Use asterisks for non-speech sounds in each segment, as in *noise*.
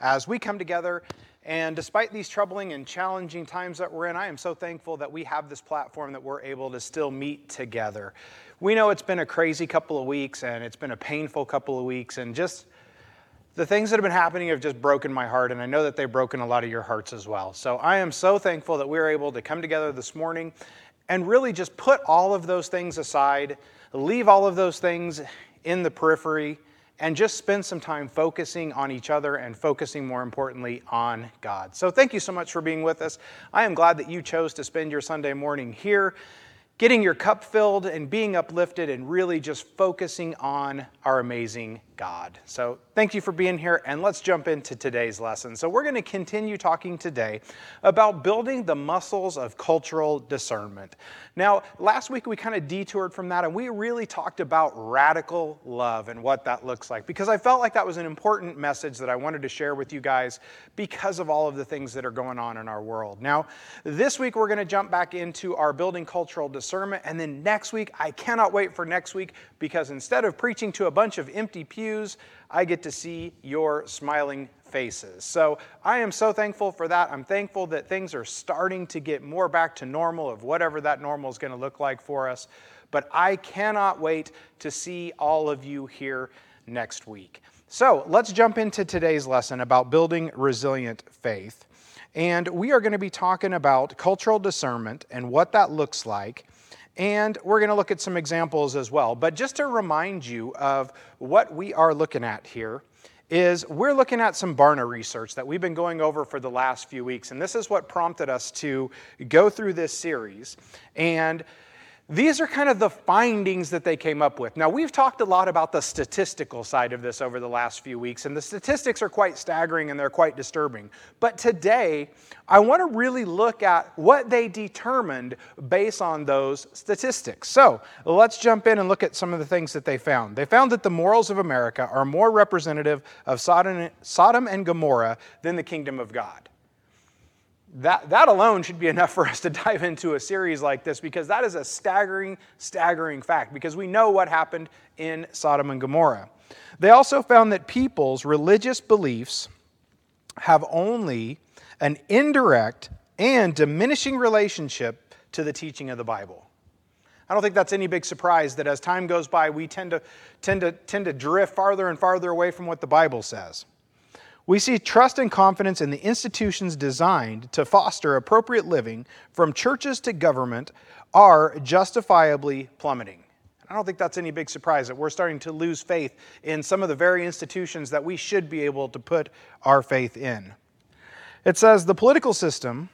as we come together. And despite these troubling and challenging times that we're in, I am so thankful that we have this platform that we're able to still meet together. We know it's been a crazy couple of weeks and it's been a painful couple of weeks, and just the things that have been happening have just broken my heart, and I know that they've broken a lot of your hearts as well. So I am so thankful that we are able to come together this morning and really just put all of those things aside, leave all of those things in the periphery and just spend some time focusing on each other and focusing more importantly on God. So, thank you so much for being with us. I am glad that you chose to spend your Sunday morning here getting your cup filled and being uplifted and really just focusing on our amazing God. So, thank you for being here, and let's jump into today's lesson. So, we're going to continue talking today about building the muscles of cultural discernment. Now, last week we kind of detoured from that, and we really talked about radical love and what that looks like because I felt like that was an important message that I wanted to share with you guys because of all of the things that are going on in our world. Now, this week we're going to jump back into our building cultural discernment, and then next week, I cannot wait for next week because instead of preaching to a bunch of empty pews, I get to see your smiling faces. So I am so thankful for that. I'm thankful that things are starting to get more back to normal, of whatever that normal is going to look like for us. But I cannot wait to see all of you here next week. So let's jump into today's lesson about building resilient faith. And we are going to be talking about cultural discernment and what that looks like and we're going to look at some examples as well. But just to remind you of what we are looking at here, is we're looking at some Barna research that we've been going over for the last few weeks. And this is what prompted us to go through this series. And these are kind of the findings that they came up with. Now, we've talked a lot about the statistical side of this over the last few weeks, and the statistics are quite staggering and they're quite disturbing. But today, I want to really look at what they determined based on those statistics. So, let's jump in and look at some of the things that they found. They found that the morals of America are more representative of Sodom and Gomorrah than the kingdom of God that, that alone should be *laughs* enough for us to dive into a series like this because that is a staggering, staggering fact because we know what happened in Sodom and Gomorrah. They also found that people's religious beliefs have only an indirect and diminishing relationship to the teaching of the Bible. I don't think that's any big surprise that as time goes by, we tend to, tend to, tend to drift farther and farther away from what the Bible says. We see trust and confidence in the institutions designed to foster appropriate living, from churches to government, are justifiably plummeting. I don't think that's any big surprise that we're starting to lose faith in some of the very institutions that we should be able to put our faith in. It says the political system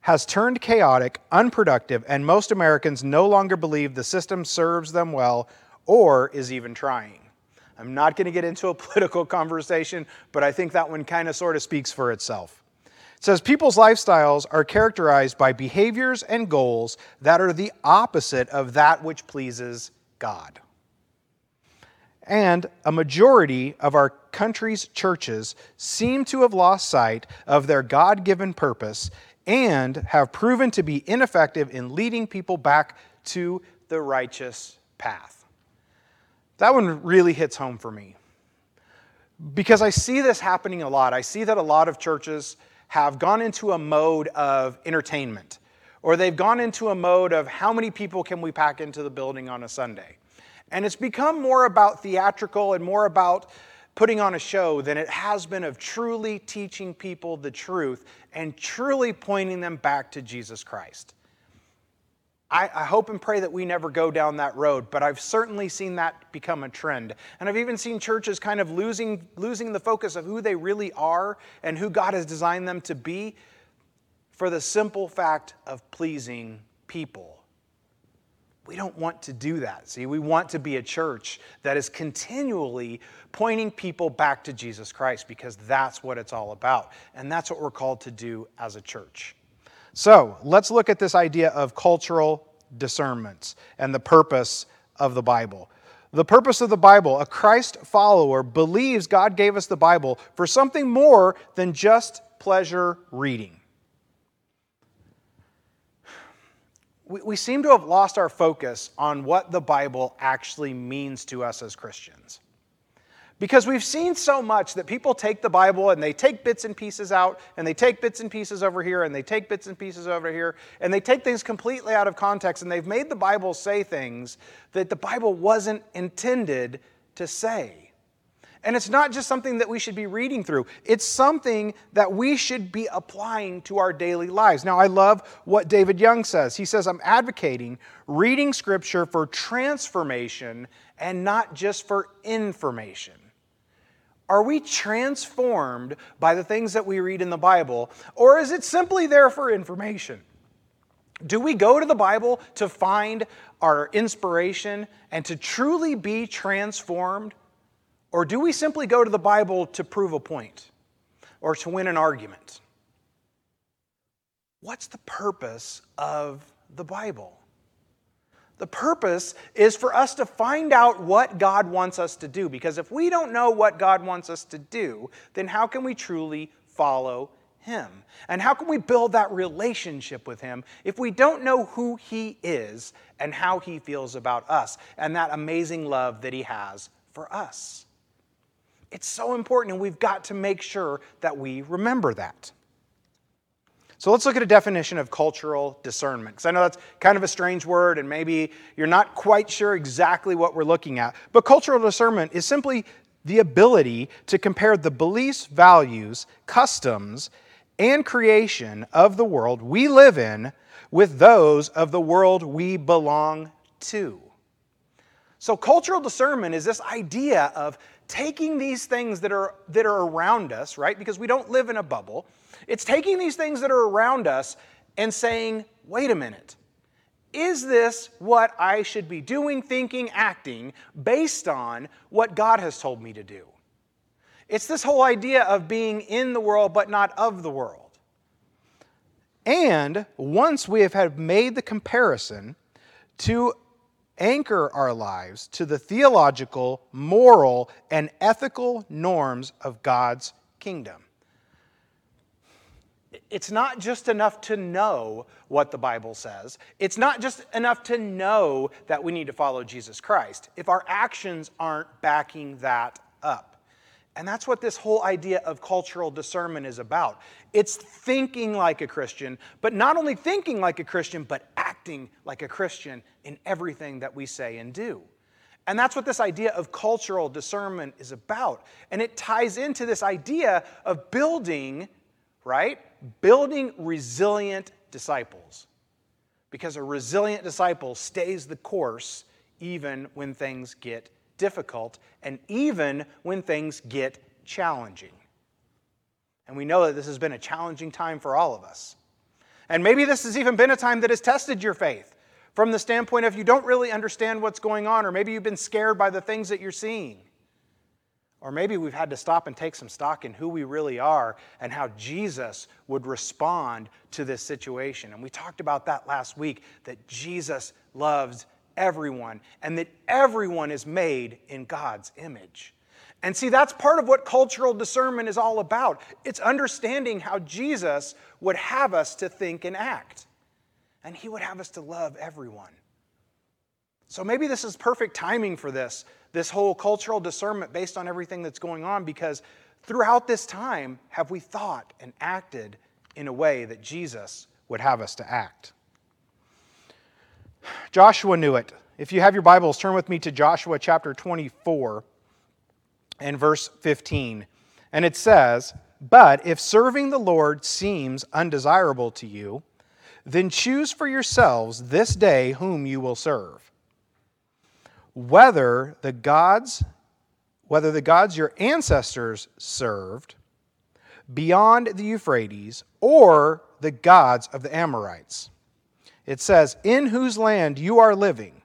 has turned chaotic, unproductive, and most Americans no longer believe the system serves them well or is even trying. I'm not going to get into a *laughs* political conversation, but I think that one kind of sort of speaks for itself. It says people's lifestyles are characterized by behaviors and goals that are the opposite of that which pleases God. And a majority of our country's churches seem to have lost sight of their God given purpose and have proven to be ineffective in leading people back to the righteous path. That one really hits home for me because I see this happening a lot. I see that a lot of churches have gone into a mode of entertainment or they've gone into a mode of how many people can we pack into the building on a Sunday. And it's become more about theatrical and more about putting on a show than it has been of truly teaching people the truth and truly pointing them back to Jesus Christ. I, I, hope and pray that we never go down that road, but I've certainly seen that become a trend. And I've even seen churches kind of losing, losing the focus of who they really are and who God has designed them to be for the simple fact of pleasing people. We don't want to do that. See, we want to be a church that is continually pointing people back to Jesus Christ because that's what it's all about. And that's what we're called to do as a church. So let's look at this idea of cultural discernments and the purpose of the Bible. The purpose of the Bible, a Christ follower believes God gave us the Bible for something more than just pleasure reading. We, we seem to have lost our focus on what the Bible actually means to us as Christians. Because we've seen so much that people take the Bible and they take bits and pieces out, and they take bits and pieces over here, and they take bits and pieces over here, and they take things completely out of context, and they've made the Bible say things that the Bible wasn't intended to say. And it's not just something that we should be reading through, it's something that we should be applying to our daily lives. Now, I love what David Young says. He says, I'm advocating reading Scripture for transformation and not just for information. Are we transformed by the things that we read in the Bible, or is it simply there for information? Do we go to the Bible to find our inspiration and to truly be transformed? Or do we simply go to the Bible to prove a point or to win an argument? What's the purpose of the Bible? The purpose is for us to find out what God wants us to do. Because if we don't know what God wants us to do, then how can we truly follow Him? And how can we build that relationship with Him if we don't know who He is and how He feels about us and that amazing love that He has for us? It's so important, and we've got to make sure that we remember that. So let's look at a definition of cultural discernment. Because I know that's kind of a strange word, and maybe you're not quite sure exactly what we're looking at. But cultural discernment is simply the ability to compare the beliefs, values, customs, and creation of the world we live in with those of the world we belong to. So, cultural discernment is this idea of taking these things that are, that are around us, right? Because we don't live in a bubble it's taking these things that are around us and saying, wait a minute, is this what I should be doing, thinking, acting based on what God has told me to do? It's this whole idea of being in the world but not of the world. And once we have made the comparison to anchor our lives to the theological, moral, and ethical norms of God's kingdom it's not just enough to know what the Bible says. It's not just enough to know that we need to follow Jesus Christ if our actions aren't backing that up. And that's what this whole idea of cultural discernment is about. It's thinking like a Christian, but not only thinking like a Christian, but acting like a Christian in everything that we say and do. And that's what this idea of cultural discernment is about. And it ties into this idea of building, right? Building resilient disciples. Because a resilient disciple stays the course even when things get difficult and even when things get challenging. And we know that this has been a challenging time for all of us. And maybe this has even been a time that has tested your faith from the standpoint of you don't really understand what's going on, or maybe you've been scared by the things that you're seeing. Or maybe we've had to stop and take some stock in who we really are and how Jesus would respond to this situation. And we talked about that last week that Jesus loves everyone and that everyone is made in God's image. And see, that's part of what cultural discernment is all about. It's understanding how Jesus would have us to think and act. And he would have us to love everyone. So maybe this is perfect timing for this this whole cultural discernment based on everything that's going on because throughout this time, have we thought and acted in a way that Jesus would have us to act? Joshua knew it. If you have your Bibles, turn with me to Joshua chapter 24 and verse 15. And it says, But if serving the Lord seems undesirable to you, then choose for yourselves this day whom you will serve whether the gods whether the gods your ancestors served beyond the Euphrates or the gods of the Amorites. It says, In whose land you are living,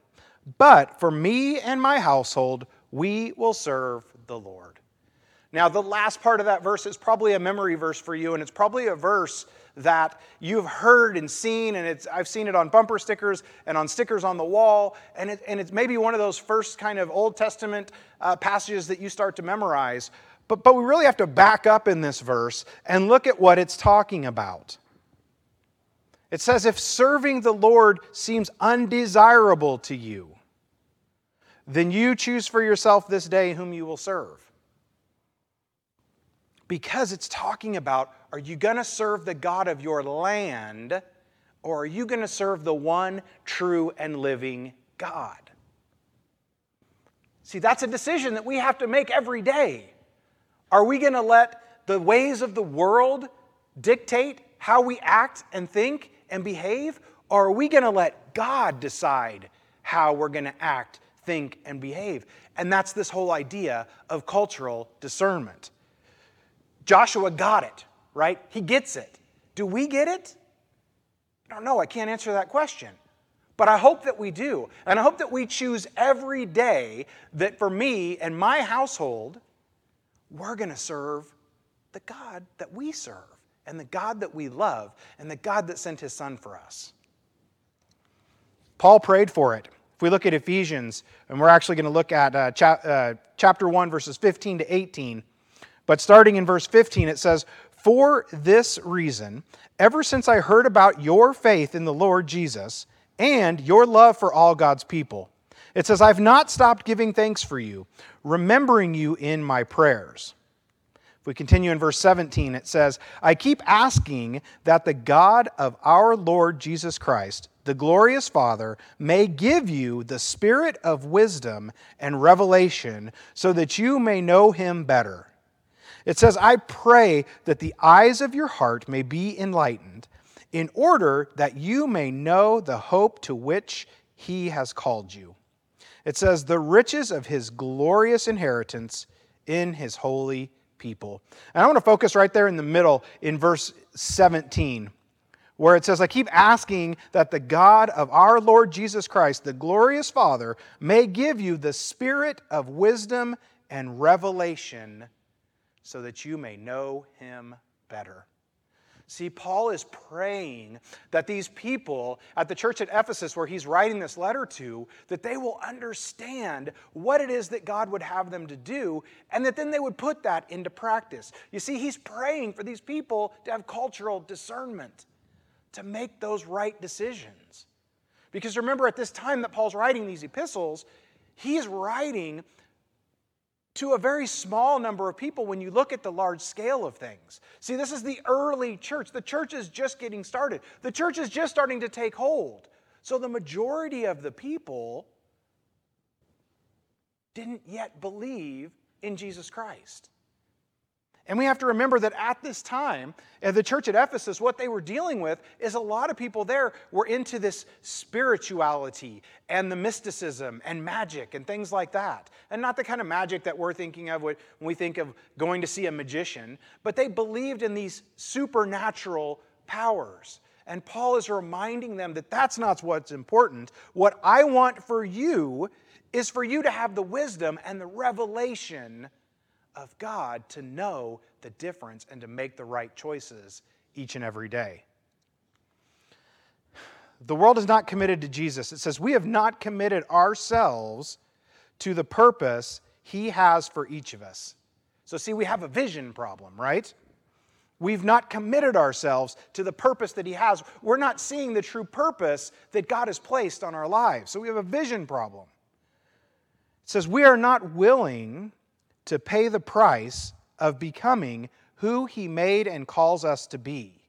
but for me and my household, we will serve the Lord. Now, the last part of that verse is probably a memory verse for you, and it's probably a verse that you've heard and seen, and it's, I've seen it on bumper stickers and on stickers on the wall, and, it, and it's maybe one of those first kind of Old Testament uh, passages that you start to memorize. But, but we really have to back up in this verse and look at what it's talking about. It says, If serving the Lord seems undesirable to you, then you choose for yourself this day whom you will serve. Because it's talking about are you going to serve the God of your land or are you going to serve the one true and living God? See, that's a decision that we have to make every day. Are we going to let the ways of the world dictate how we act and think and behave? Or are we going to let God decide how we're going to act, think, and behave? And that's this whole idea of cultural discernment. Joshua got it, right? He gets it. Do we get it? I don't know. I can't answer that question. But I hope that we do. And I hope that we choose every day that for me and my household, we're going to serve the God that we serve and the God that we love and the God that sent his son for us. Paul prayed for it. If we look at Ephesians, and we're actually going to look at uh, cha- uh, chapter 1, verses 15 to 18. But starting in verse 15, it says, For this reason, ever since I heard about your faith in the Lord Jesus and your love for all God's people, it says, I've not stopped giving thanks for you, remembering you in my prayers. If we continue in verse 17, it says, I keep asking that the God of our Lord Jesus Christ, the glorious Father, may give you the spirit of wisdom and revelation so that you may know him better. It says, I pray that the eyes of your heart may be enlightened, in order that you may know the hope to which he has called you. It says, the riches of his glorious inheritance in his holy people. And I want to focus right there in the middle in verse 17, where it says, I keep asking that the God of our Lord Jesus Christ, the glorious Father, may give you the spirit of wisdom and revelation so that you may know him better. See, Paul is praying that these people at the church at Ephesus, where he's writing this letter to, that they will understand what it is that God would have them to do, and that then they would put that into practice. You see, he's praying for these people to have cultural discernment, to make those right decisions. Because remember, at this time that Paul's writing these epistles, he's writing to a very small number of people when you look at the large scale of things. See, this is the early church. The church is just getting started, the church is just starting to take hold. So the majority of the people didn't yet believe in Jesus Christ. And we have to remember that at this time, at the church at Ephesus, what they were dealing with is a lot of people there were into this spirituality and the mysticism and magic and things like that. And not the kind of magic that we're thinking of when we think of going to see a magician, but they believed in these supernatural powers. And Paul is reminding them that that's not what's important. What I want for you is for you to have the wisdom and the revelation of God to know the difference and to make the right choices each and every day. The world is not committed to Jesus. It says, We have not committed ourselves to the purpose He has for each of us. So, see, we have a vision problem, right? We've not committed ourselves to the purpose that He has. We're not seeing the true purpose that God has placed on our lives. So, we have a vision problem. It says, We are not willing to pay the price of becoming who He made and calls us to be.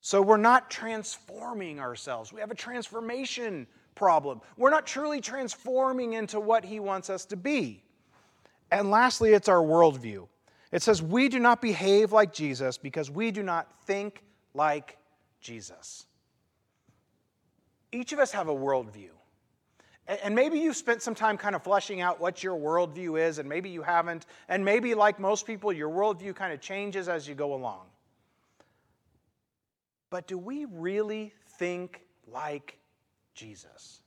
So we're not transforming ourselves. We have a transformation problem. We're not truly transforming into what He wants us to be. And lastly, it's our worldview. It says, We do not behave like Jesus because we do not think like Jesus. Each of us have a worldview. And maybe you've spent some time kind of fleshing out what your worldview is, and maybe you haven't. And maybe, like most people, your worldview kind of changes as you go along. But do we really think like Jesus?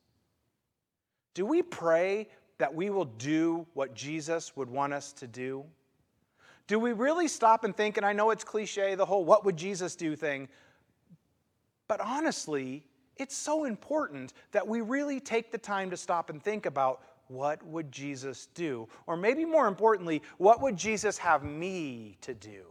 Do we pray that we will do what Jesus would want us to do? Do we really stop and think, and I know it's cliche, the whole what would Jesus do thing, but honestly, it's so important that we really take the time to stop and think about what would Jesus do? Or maybe more importantly, what would Jesus have me to do?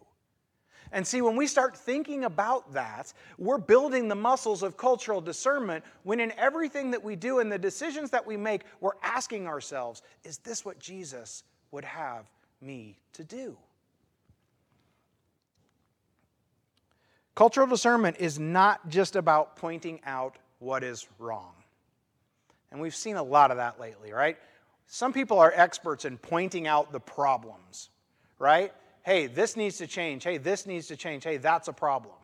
And see, when we start thinking about that, we're building the muscles of cultural discernment when in everything that we do and the decisions that we make, we're asking ourselves, is this what Jesus would have me to do? Cultural discernment is not just about pointing out what is wrong. And we've seen a lot of that lately, right? Some people are experts in pointing out the problems, right? Hey, this needs to change. Hey, this needs to change. Hey, that's a problem.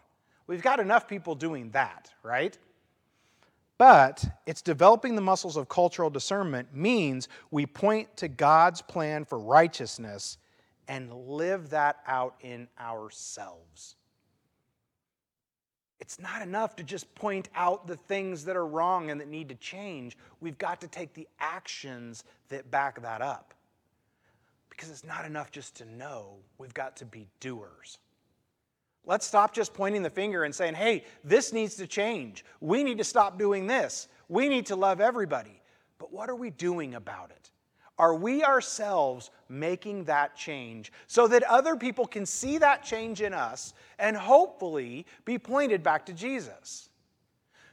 We've got enough people doing that, right? But it's developing the muscles of cultural discernment means we point to God's plan for righteousness and live that out in ourselves. It's not enough to just point out the things that are wrong and that need to change. We've got to take the actions that back that up. Because it's not enough just to know, we've got to be doers. Let's stop just pointing the finger and saying, hey, this needs to change. We need to stop doing this. We need to love everybody. But what are we doing about it? Are we ourselves making that change so that other people can see that change in us and hopefully be pointed back to Jesus?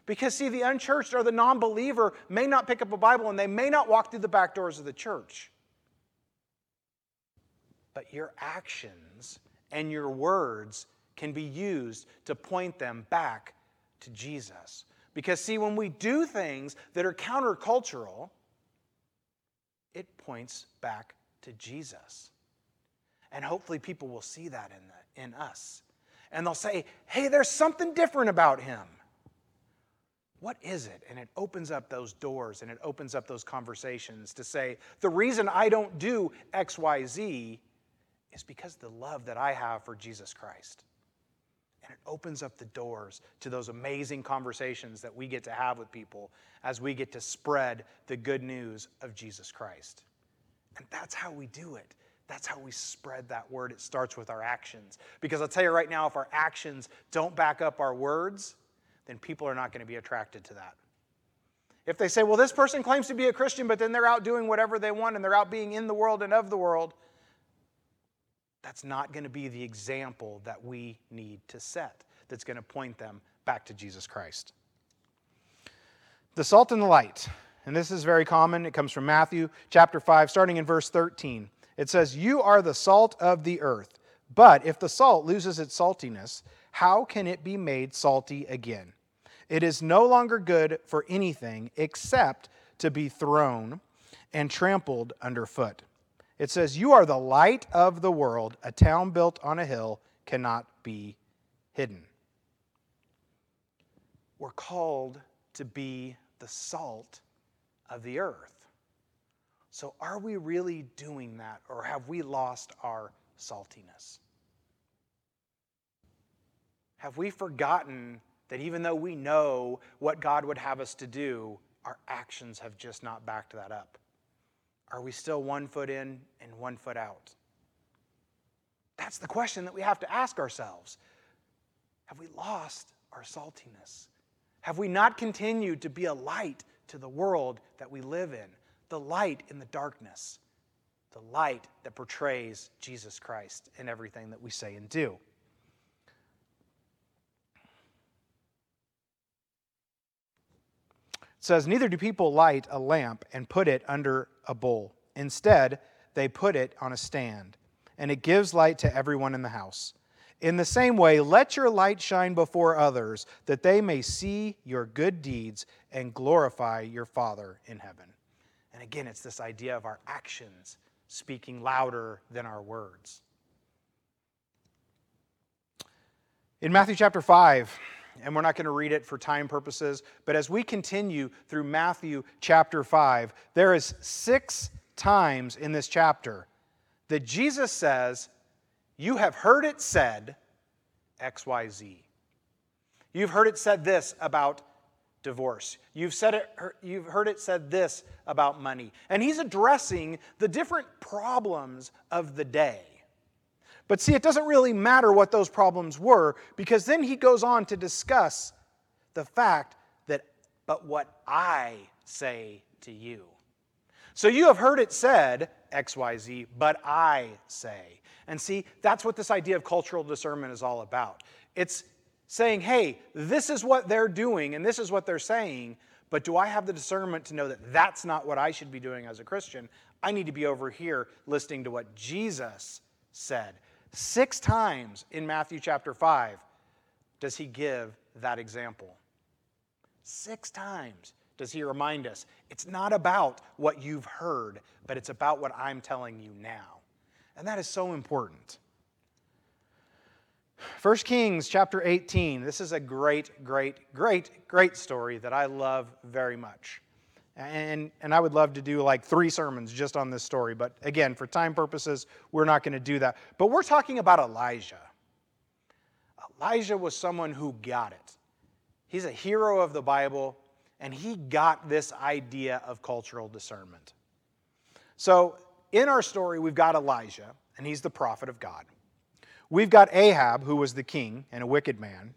Because, see, the unchurched or the non believer may not pick up a Bible and they may not walk through the back doors of the church. But your actions and your words can be used to point them back to Jesus. Because, see, when we do things that are countercultural, it points back to Jesus. And hopefully, people will see that in, the, in us. And they'll say, hey, there's something different about him. What is it? And it opens up those doors and it opens up those conversations to say, the reason I don't do XYZ is because the love that I have for Jesus Christ. And it opens up the doors to those amazing conversations that we get to have with people as we get to spread the good news of Jesus Christ. And that's how we do it. That's how we spread that word. It starts with our actions. Because I'll tell you right now, if our actions don't back up our words, then people are not going to be attracted to that. If they say, well, this person claims to be a Christian, but then they're out doing whatever they want and they're out being in the world and of the world, that's not going to be the example that we need to set that's going to point them back to Jesus Christ. The salt and the light, and this is very common. It comes from Matthew chapter 5, starting in verse 13. It says, You are the salt of the earth. But if the salt loses its saltiness, how can it be made salty again? It is no longer good for anything except to be thrown and trampled underfoot. It says, You are the light of the world. A town built on a hill cannot be hidden. We're called to be the salt of the earth. So, are we really doing that, or have we lost our saltiness? Have we forgotten that even though we know what God would have us to do, our actions have just not backed that up? Are we still one foot in and one foot out? That's the question that we have to ask ourselves. Have we lost our saltiness? Have we not continued to be a light to the world that we live in? The light in the darkness, the light that portrays Jesus Christ in everything that we say and do. It says, Neither do people light a lamp and put it under a bowl. Instead, they put it on a stand, and it gives light to everyone in the house. In the same way, let your light shine before others, that they may see your good deeds and glorify your Father in heaven. And again, it's this idea of our actions speaking louder than our words. In Matthew chapter 5, and we're not going to read it for time purposes, but as we continue through Matthew chapter 5, there is six times in this chapter that Jesus says, You have heard it said XYZ. You've heard it said this about divorce. You've, said it, er, you've heard it said this about money. And he's addressing the different problems of the day. But see, it doesn't really matter what those problems were because then he goes on to discuss the fact that, but what I say to you. So you have heard it said, XYZ, but I say. And see, that's what this idea of cultural discernment is all about. It's saying, hey, this is what they're doing and this is what they're saying, but do I have the discernment to know that that's not what I should be doing as a Christian? I need to be over here listening to what Jesus said. Six times in Matthew chapter 5 does he give that example. Six times does he remind us it's not about what you've heard, but it's about what I'm telling you now. And that is so important. 1 Kings chapter 18. This is a great, great, great, great story that I love very much. And, and I would love to do like three sermons just on this story. But again, for time purposes, we're not going to do that. But we're talking about Elijah. Elijah was someone who got it. He's a hero of the Bible, and he got this idea of cultural discernment. So, in our story, we've got Elijah, and he's the prophet of God. We've got Ahab, who was the king and a wicked man.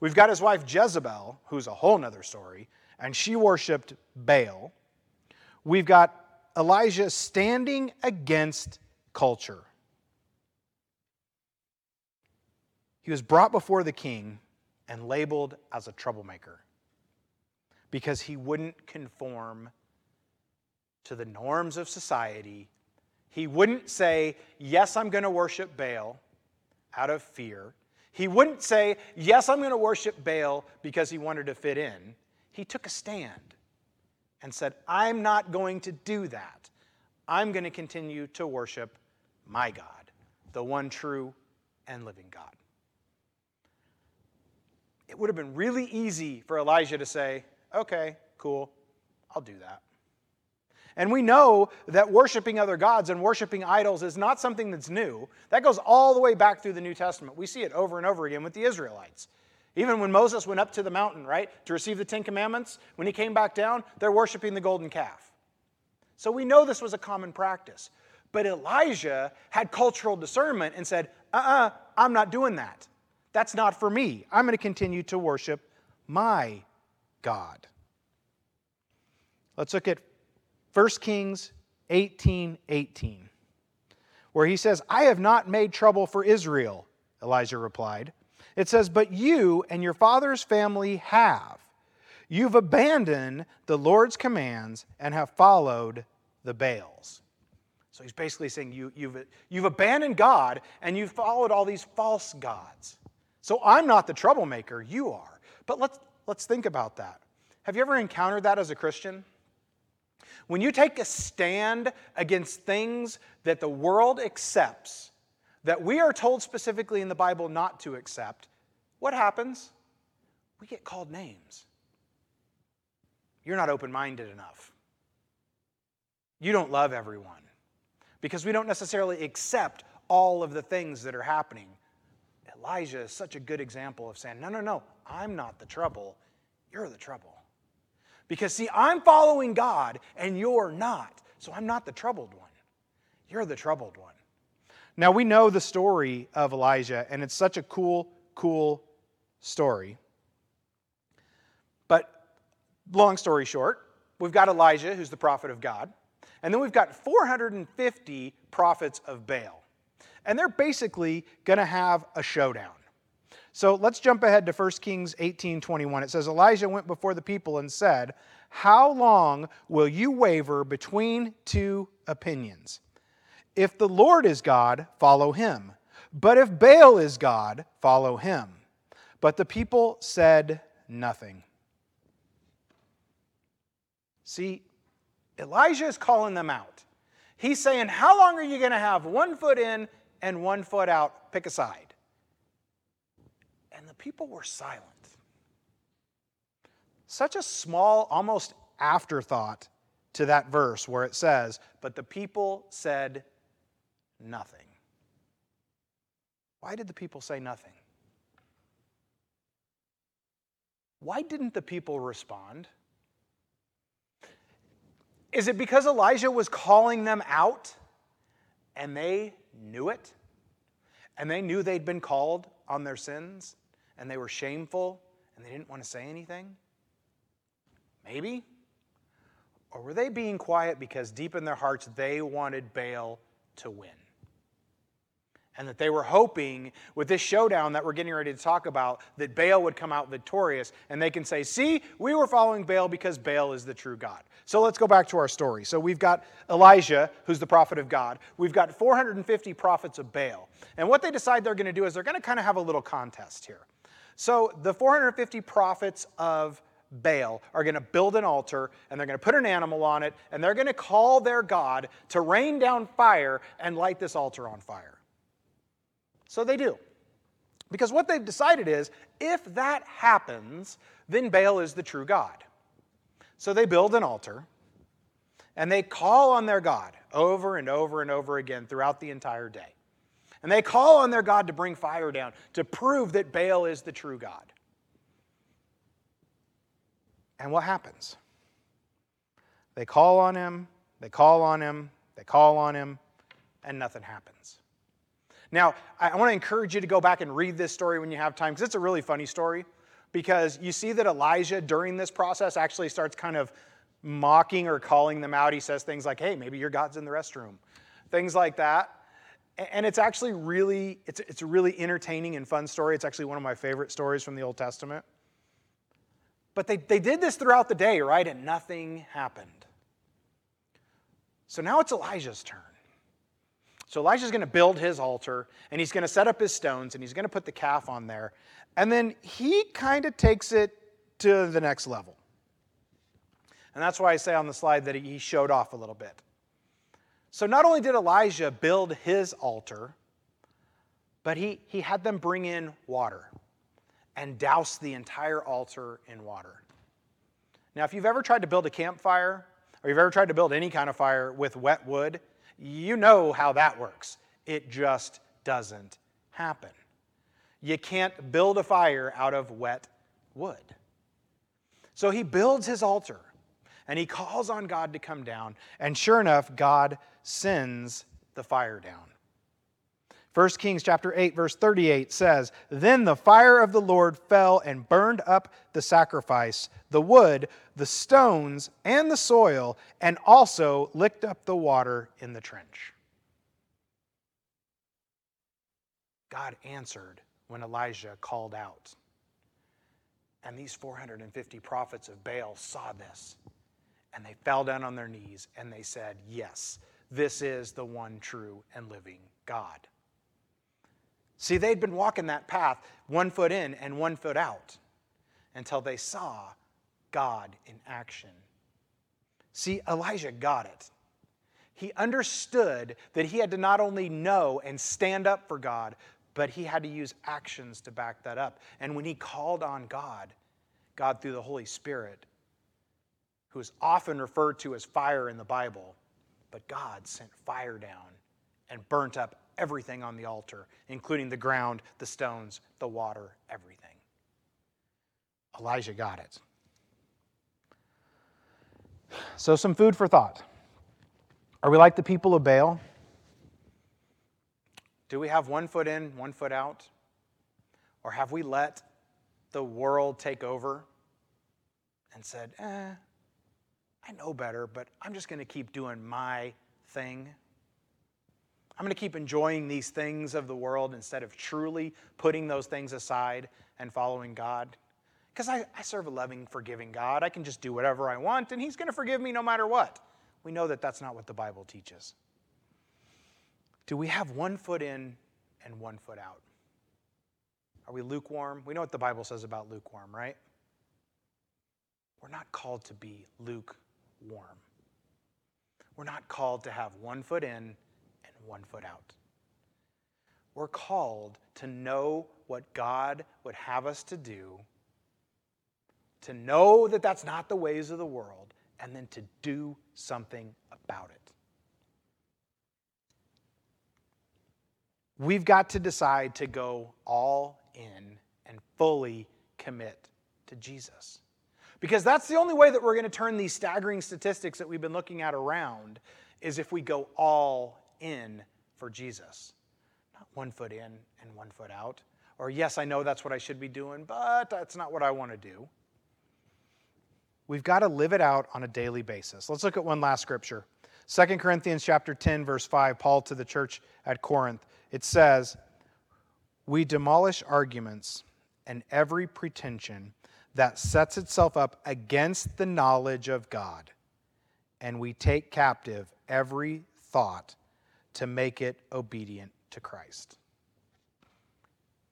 We've got his wife Jezebel, who's a whole nother story and she worshiped Baal. We've got Elijah standing against culture. He was brought before the king and labeled as a troublemaker because he wouldn't conform to the norms of society. He wouldn't say, Yes, I'm going to worship Baal out of fear. He wouldn't say, Yes, I'm going to worship Baal because he wanted to fit in he took a stand and said, I'm not going to do that. I'm going to continue to worship my God, the one true and living God. It would have been really easy for Elijah to say, Okay, cool, I'll do that. And we know that worshiping other gods and worshiping idols is not something that's new. That goes all the way back through the New Testament. We see it over and over again with the Israelites. Even when Moses went up to the mountain, right, to receive the Ten Commandments, when he came back down, they're worshiping the golden calf. So we know this was a common practice. But Elijah had cultural discernment and said, uh uh-uh, uh, i am not doing that. That's not for me. I'm going to continue to worship my God. Let's look at 1 Kings 18 18, where he says, I have not made trouble for Israel, Elijah replied. It says, But you and your father's family have. You've abandoned the Lord's commands and have followed the Baals. So he's basically saying you, you've, you've abandoned God and you've followed all these false gods. So I'm not the troublemaker, you are. But let's, let's think about that. Have you ever encountered that as a Christian? When you take a stand against things that the world accepts, that we are told specifically in the Bible not to accept, what happens? We get called names. You're not open minded enough. You don't love everyone because we don't necessarily accept all of the things that are happening. Elijah is such a good example of saying, No, no, no, I'm not the trouble. You're the trouble. Because, see, I'm following God and you're not. So I'm not the troubled one. You're the troubled one. Now, we know the story of Elijah, and it's such a cool, cool story. But long story short, we've got Elijah, who's the prophet of God, and then we've got 450 prophets of Baal. And they're basically going to have a showdown. So let's jump ahead to 1 Kings 18 21. It says, Elijah went before the people and said, How long will you waver between two opinions? If the Lord is God, follow him. But if Baal is God, follow him. But the people said nothing. See, Elijah is calling them out. He's saying, How long are you going to have one foot in and one foot out? Pick a side. And the people were silent. Such a small, almost afterthought to that verse where it says, But the people said nothing. Why did the people say nothing? Why didn't the people respond? Is it because Elijah was calling them out and they knew it? And they knew they'd been called on their sins and they were shameful and they didn't want to say anything? Maybe. Or were they being quiet because deep in their hearts they wanted Baal to win? And that they were hoping with this showdown that we're getting ready to talk about that Baal would come out victorious and they can say, See, we were following Baal because Baal is the true God. So let's go back to our story. So we've got Elijah, who's the prophet of God. We've got 450 prophets of Baal. And what they decide they're going to do is they're going to kind of have a little contest here. So the 450 prophets of Baal are going to build an altar and they're going to put an animal on it and they're going to call their God to rain down fire and light this altar on fire. So they do. Because what they've decided is if that happens, then Baal is the true God. So they build an altar and they call on their God over and over and over again throughout the entire day. And they call on their God to bring fire down to prove that Baal is the true God. And what happens? They call on him, they call on him, they call on him, and nothing happens. Now, I want to encourage you to go back and read this story when you have time, because it's a really funny story. Because you see that Elijah, during this process, actually starts kind of mocking or calling them out. He says things like, hey, maybe your God's in the restroom, things like that. And it's actually really, it's, it's a really entertaining and fun story. It's actually one of my favorite stories from the Old Testament. But they, they did this throughout the day, right? And nothing happened. So now it's Elijah's turn. So Elijah's going to build his altar and he's going to set up his stones and he's going to put the calf on there. And then he kind of takes it to the next level. And that's why I say on the slide that he showed off a little bit. So not only did Elijah build his altar, but he, he had them bring in water and douse the entire altar in water. Now, if you've ever tried to build a campfire, or you've ever tried to build any kind of fire with wet wood, you know how that works. It just doesn't happen. You can't build a fire out of wet wood. So he builds his altar and he calls on God to come down, and sure enough, God sends the fire down. 1 Kings chapter 8 verse 38 says, "Then the fire of the Lord fell and burned up the sacrifice, the wood, the stones, and the soil, and also licked up the water in the trench." God answered when Elijah called out. And these 450 prophets of Baal saw this, and they fell down on their knees and they said, "Yes, this is the one true and living God." See, they'd been walking that path one foot in and one foot out until they saw God in action. See, Elijah got it. He understood that he had to not only know and stand up for God, but he had to use actions to back that up. And when he called on God, God through the Holy Spirit, who is often referred to as fire in the Bible, but God sent fire down and burnt up everything on the altar, including the ground, the stones, the water, everything. Elijah got it. So, some food for thought. Are we like the people of Baal? Do we have one foot in, one foot out? Or have we let the world take over and said, eh, I know better, but I'm just going to keep doing my thing? I'm going to keep enjoying these things of the world instead of truly putting those things aside and following God. Because I, I, serve a loving, forgiving God. I can just do whatever I want, and He's going to forgive me no matter what. We know that that's not what the Bible teaches. Do we have one foot in and one foot out? Are we lukewarm? We know what the Bible says about lukewarm, right? We're not called to be lukewarm. We're not called to have one foot in one foot out. We're called to know what God would have us to do, to know that that's not the ways of the world, and then to do something about it. We've got to decide to go all in and fully commit to Jesus. Because that's the only way that we're going to turn these staggering statistics that we've been looking at around is if we go all in for Jesus. Not one foot in and one foot out. Or, yes, I know that's what I should be doing, but that's not what I want to do. We've got to live it out on a daily basis. Let's look at one last scripture. 2 Corinthians chapter 10 verse 5 Paul to the church at Corinth it says, We demolish arguments and every pretension that sets itself up against the knowledge of God, and we take captive every thought to make it obedient to Christ.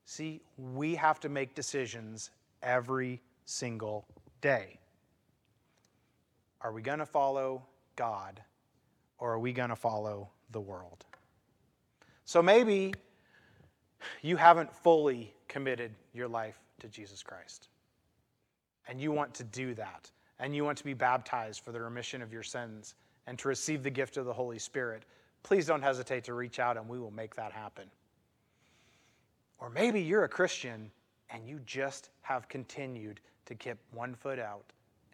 See, we have to make decisions every single day. Are we going to follow God or are we going to follow the world? So maybe you haven't fully committed your life to Jesus Christ. And you want to do that. And you want to be baptized for the remission of your sins and to receive the gift of the Holy Spirit. Please don't hesitate to reach out and we will make that happen. Or maybe you're a Christian and you just have continued to keep one foot out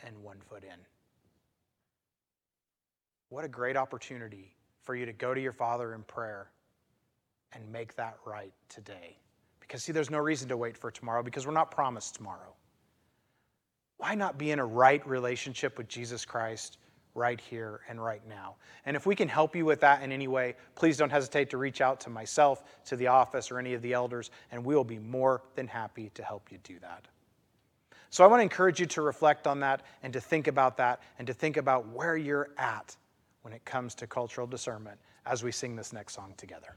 and one foot in. What a great opportunity for you to go to your Father in prayer and make that right today. Because, see, there's no reason to wait for tomorrow because we're not promised tomorrow. Why not be in a right relationship with Jesus Christ right here and right now? And if we can help you with that in any way, please don't hesitate to reach out to myself, to the office, or any of the elders, and we will be more than happy to help you do that. So I want to encourage you to reflect on that and to think about that and to think about where you're at when it comes to cultural discernment as we sing this next song together.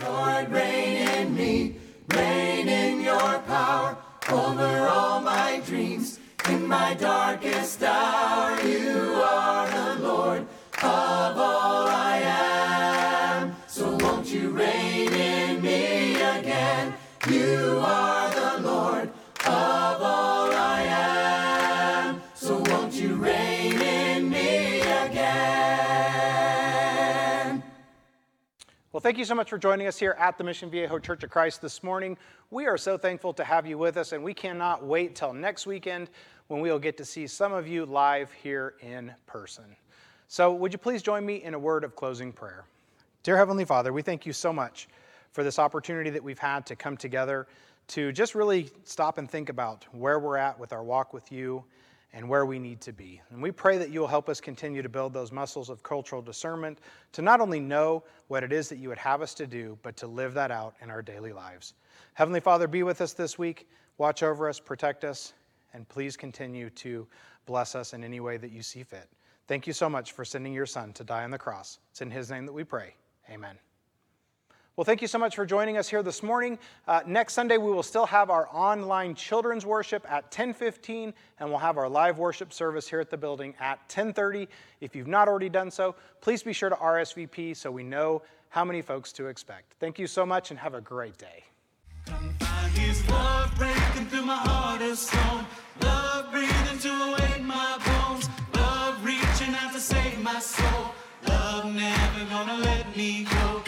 Lord, reign in me, reign in your power over all my dreams. In my darkest hour, you are the Lord of all thank you so much for joining us here at the Mission Viejo Church of Christ this morning. We are so thankful to have you with us, and we cannot wait till next weekend when we will get to see some of you live here in person. So, would you please join me in a word of closing prayer? Dear Heavenly Father, we thank you so much for this opportunity that we've had to come together to just really stop and think about where we're at with our walk with you and where we need to be. And we pray that you will help us continue to build those muscles of cultural discernment to not only know what it is that you would have us to do, but to live that out in our daily lives. Heavenly Father, be with us this week. Watch over us, protect us, and please continue to bless us in any way that you see fit. Thank you so much for sending your son to die on the cross. It's in his name that we pray. Amen. Well, thank you so much for joining us here this morning. Uh, next Sunday, we will still have our online children's worship at 10:15, and we'll have our live worship service here at the building at 10:30. If you've not already done so, please be sure to RSVP so we know how many folks to expect. Thank you so much, and have a great day. Love never gonna let me go.